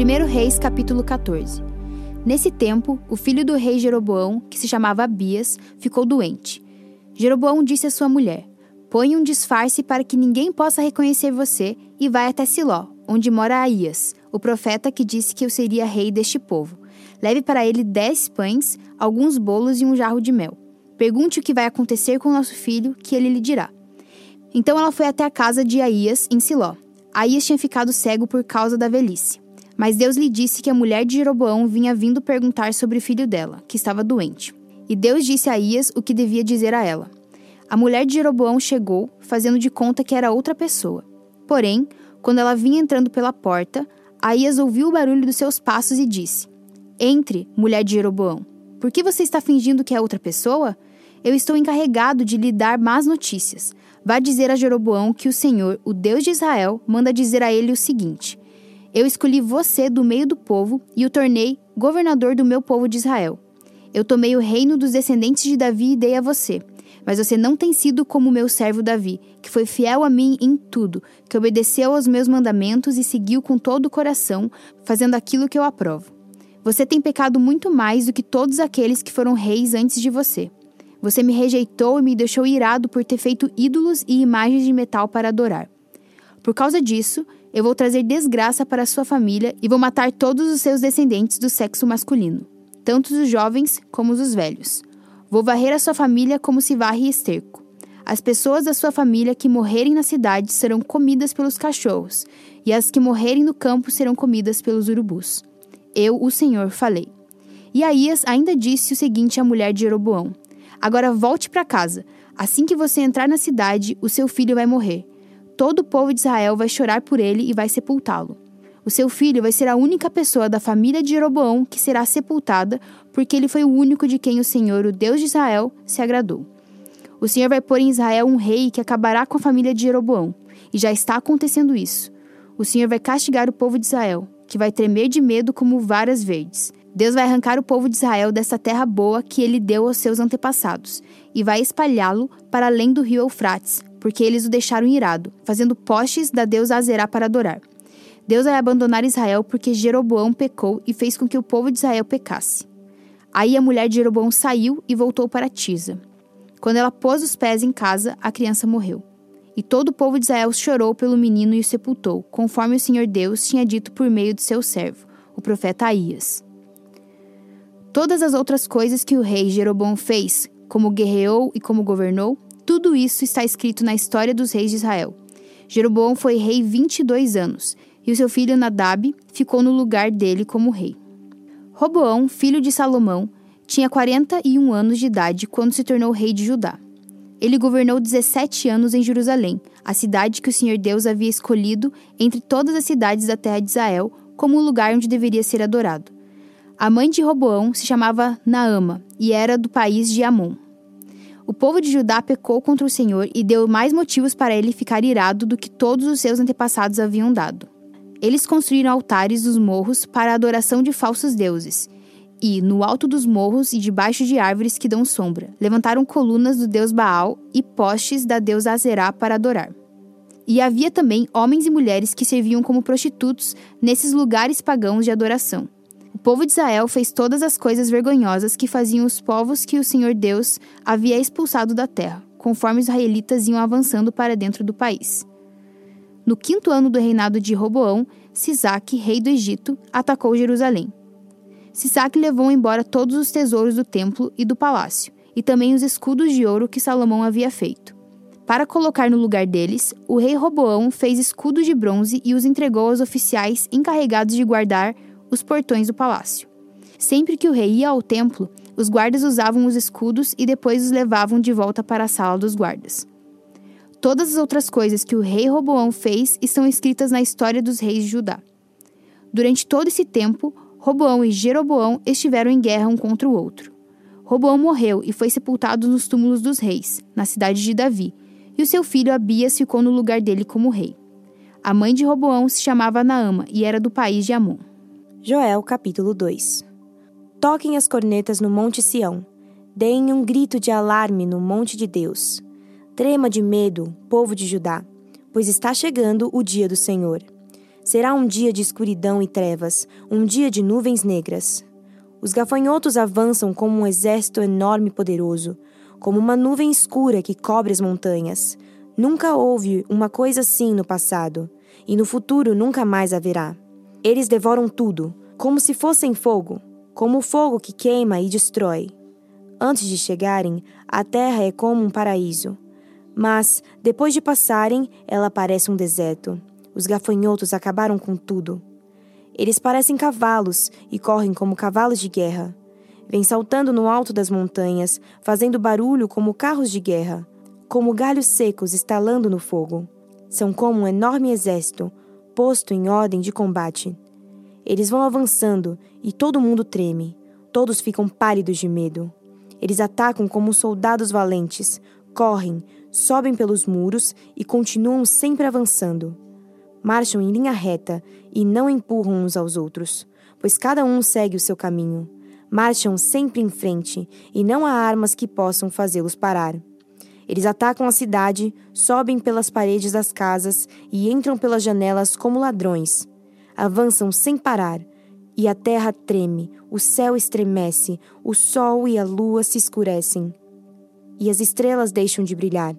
1 Reis capítulo 14 Nesse tempo, o filho do rei Jeroboão, que se chamava Abias, ficou doente. Jeroboão disse à sua mulher: Põe um disfarce para que ninguém possa reconhecer você e vai até Siló, onde mora Aías, o profeta que disse que eu seria rei deste povo. Leve para ele dez pães, alguns bolos e um jarro de mel. Pergunte o que vai acontecer com nosso filho, que ele lhe dirá. Então ela foi até a casa de Aías, em Siló. Aías tinha ficado cego por causa da velhice. Mas Deus lhe disse que a mulher de Jeroboão vinha vindo perguntar sobre o filho dela, que estava doente. E Deus disse a Aías o que devia dizer a ela. A mulher de Jeroboão chegou, fazendo de conta que era outra pessoa. Porém, quando ela vinha entrando pela porta, Aías ouviu o barulho dos seus passos e disse: Entre, mulher de Jeroboão. Por que você está fingindo que é outra pessoa? Eu estou encarregado de lhe dar más notícias. Vá dizer a Jeroboão que o Senhor, o Deus de Israel, manda dizer a ele o seguinte: Eu escolhi você do meio do povo e o tornei governador do meu povo de Israel. Eu tomei o reino dos descendentes de Davi e dei a você. Mas você não tem sido como meu servo Davi, que foi fiel a mim em tudo, que obedeceu aos meus mandamentos e seguiu com todo o coração, fazendo aquilo que eu aprovo. Você tem pecado muito mais do que todos aqueles que foram reis antes de você. Você me rejeitou e me deixou irado por ter feito ídolos e imagens de metal para adorar. Por causa disso, eu vou trazer desgraça para sua família e vou matar todos os seus descendentes do sexo masculino, tanto os jovens como os velhos. Vou varrer a sua família como se varre esterco. As pessoas da sua família que morrerem na cidade serão comidas pelos cachorros, e as que morrerem no campo serão comidas pelos urubus. Eu, o Senhor, falei. E Aías ainda disse o seguinte à mulher de Jeroboão: Agora volte para casa. Assim que você entrar na cidade, o seu filho vai morrer. Todo o povo de Israel vai chorar por ele e vai sepultá-lo. O seu filho vai ser a única pessoa da família de Jeroboão que será sepultada, porque ele foi o único de quem o Senhor, o Deus de Israel, se agradou. O Senhor vai pôr em Israel um rei que acabará com a família de Jeroboão, e já está acontecendo isso. O Senhor vai castigar o povo de Israel, que vai tremer de medo como varas verdes. Deus vai arrancar o povo de Israel dessa terra boa que ele deu aos seus antepassados e vai espalhá-lo para além do rio Eufrates, porque eles o deixaram irado, fazendo postes da deusa Azerá para adorar. Deus vai abandonar Israel porque Jeroboão pecou e fez com que o povo de Israel pecasse. Aí a mulher de Jeroboão saiu e voltou para Tisa. Quando ela pôs os pés em casa, a criança morreu. E todo o povo de Israel chorou pelo menino e o sepultou, conforme o Senhor Deus tinha dito por meio de seu servo, o profeta Aías. Todas as outras coisas que o rei Jeroboão fez, como guerreou e como governou, tudo isso está escrito na história dos reis de Israel. Jeroboão foi rei 22 anos, e o seu filho Nadab ficou no lugar dele como rei. Roboão, filho de Salomão, tinha 41 anos de idade quando se tornou rei de Judá. Ele governou 17 anos em Jerusalém, a cidade que o Senhor Deus havia escolhido entre todas as cidades da terra de Israel como o lugar onde deveria ser adorado. A mãe de Roboão se chamava Naama e era do país de Amon. O povo de Judá pecou contra o Senhor e deu mais motivos para ele ficar irado do que todos os seus antepassados haviam dado. Eles construíram altares nos morros para a adoração de falsos deuses, e, no alto dos morros e debaixo de árvores que dão sombra, levantaram colunas do deus Baal e postes da deusa Azerá para adorar. E havia também homens e mulheres que serviam como prostitutos nesses lugares pagãos de adoração. O povo de Israel fez todas as coisas vergonhosas que faziam os povos que o Senhor Deus havia expulsado da terra, conforme os israelitas iam avançando para dentro do país. No quinto ano do reinado de Roboão, Sisaque, rei do Egito, atacou Jerusalém. Sisaque levou embora todos os tesouros do templo e do palácio, e também os escudos de ouro que Salomão havia feito. Para colocar no lugar deles, o rei Roboão fez escudos de bronze e os entregou aos oficiais encarregados de guardar os portões do palácio. Sempre que o rei ia ao templo, os guardas usavam os escudos e depois os levavam de volta para a sala dos guardas. Todas as outras coisas que o rei Roboão fez estão escritas na história dos reis de Judá. Durante todo esse tempo, Roboão e Jeroboão estiveram em guerra um contra o outro. Roboão morreu e foi sepultado nos túmulos dos reis, na cidade de Davi, e o seu filho Abias ficou no lugar dele como rei. A mãe de Roboão se chamava Naama e era do país de Amon. Joel capítulo 2 Toquem as cornetas no Monte Sião, deem um grito de alarme no Monte de Deus. Trema de medo, povo de Judá, pois está chegando o dia do Senhor. Será um dia de escuridão e trevas, um dia de nuvens negras. Os gafanhotos avançam como um exército enorme e poderoso, como uma nuvem escura que cobre as montanhas. Nunca houve uma coisa assim no passado, e no futuro nunca mais haverá. Eles devoram tudo, como se fossem fogo, como o fogo que queima e destrói. Antes de chegarem, a terra é como um paraíso. Mas, depois de passarem, ela parece um deserto. Os gafanhotos acabaram com tudo. Eles parecem cavalos e correm como cavalos de guerra. Vêm saltando no alto das montanhas, fazendo barulho como carros de guerra, como galhos secos estalando no fogo. São como um enorme exército, posto em ordem de combate. Eles vão avançando e todo mundo treme. Todos ficam pálidos de medo. Eles atacam como soldados valentes, correm, sobem pelos muros e continuam sempre avançando. Marcham em linha reta e não empurram uns aos outros, pois cada um segue o seu caminho. Marcham sempre em frente e não há armas que possam fazê-los parar. Eles atacam a cidade, sobem pelas paredes das casas e entram pelas janelas como ladrões. Avançam sem parar, e a terra treme, o céu estremece, o sol e a lua se escurecem, e as estrelas deixam de brilhar.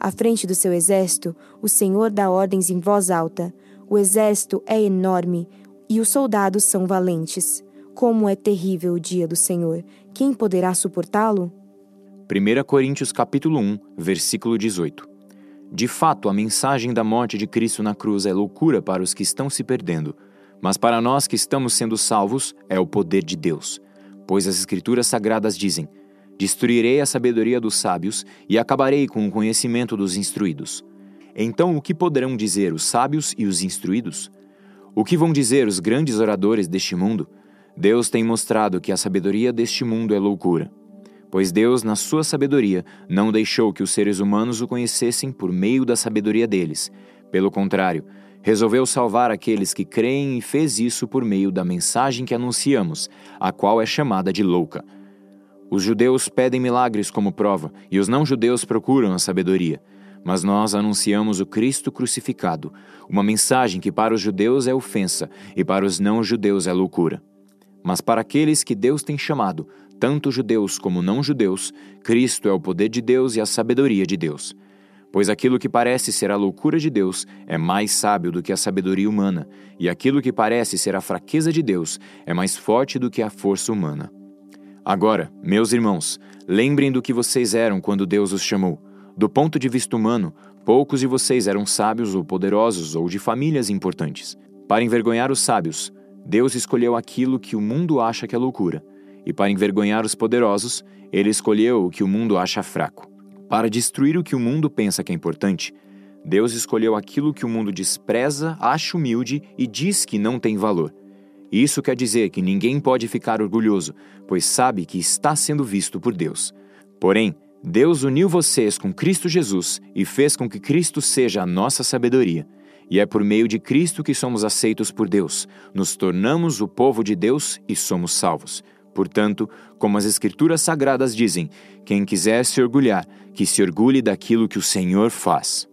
À frente do seu exército, o Senhor dá ordens em voz alta. O exército é enorme e os soldados são valentes. Como é terrível o dia do Senhor! Quem poderá suportá-lo? 1 Coríntios capítulo 1, versículo 18. De fato, a mensagem da morte de Cristo na cruz é loucura para os que estão se perdendo, mas para nós que estamos sendo salvos é o poder de Deus. Pois as Escrituras sagradas dizem: Destruirei a sabedoria dos sábios e acabarei com o conhecimento dos instruídos. Então, o que poderão dizer os sábios e os instruídos? O que vão dizer os grandes oradores deste mundo? Deus tem mostrado que a sabedoria deste mundo é loucura. Pois Deus, na sua sabedoria, não deixou que os seres humanos o conhecessem por meio da sabedoria deles. Pelo contrário, resolveu salvar aqueles que creem e fez isso por meio da mensagem que anunciamos, a qual é chamada de louca. Os judeus pedem milagres como prova, e os não-judeus procuram a sabedoria. Mas nós anunciamos o Cristo crucificado, uma mensagem que para os judeus é ofensa e para os não-judeus é loucura. Mas para aqueles que Deus tem chamado, tanto judeus como não-judeus, Cristo é o poder de Deus e a sabedoria de Deus. Pois aquilo que parece ser a loucura de Deus é mais sábio do que a sabedoria humana, e aquilo que parece ser a fraqueza de Deus é mais forte do que a força humana. Agora, meus irmãos, lembrem do que vocês eram quando Deus os chamou. Do ponto de vista humano, poucos de vocês eram sábios ou poderosos ou de famílias importantes. Para envergonhar os sábios, Deus escolheu aquilo que o mundo acha que é loucura, e para envergonhar os poderosos, ele escolheu o que o mundo acha fraco. Para destruir o que o mundo pensa que é importante, Deus escolheu aquilo que o mundo despreza, acha humilde e diz que não tem valor isso quer dizer que ninguém pode ficar orgulhoso, pois sabe que está sendo visto por Deus. Porém, Deus uniu vocês com Cristo Jesus e fez com que Cristo seja a nossa sabedoria. E é por meio de Cristo que somos aceitos por Deus, nos tornamos o povo de Deus e somos salvos. Portanto, como as Escrituras sagradas dizem, quem quiser se orgulhar, que se orgulhe daquilo que o Senhor faz.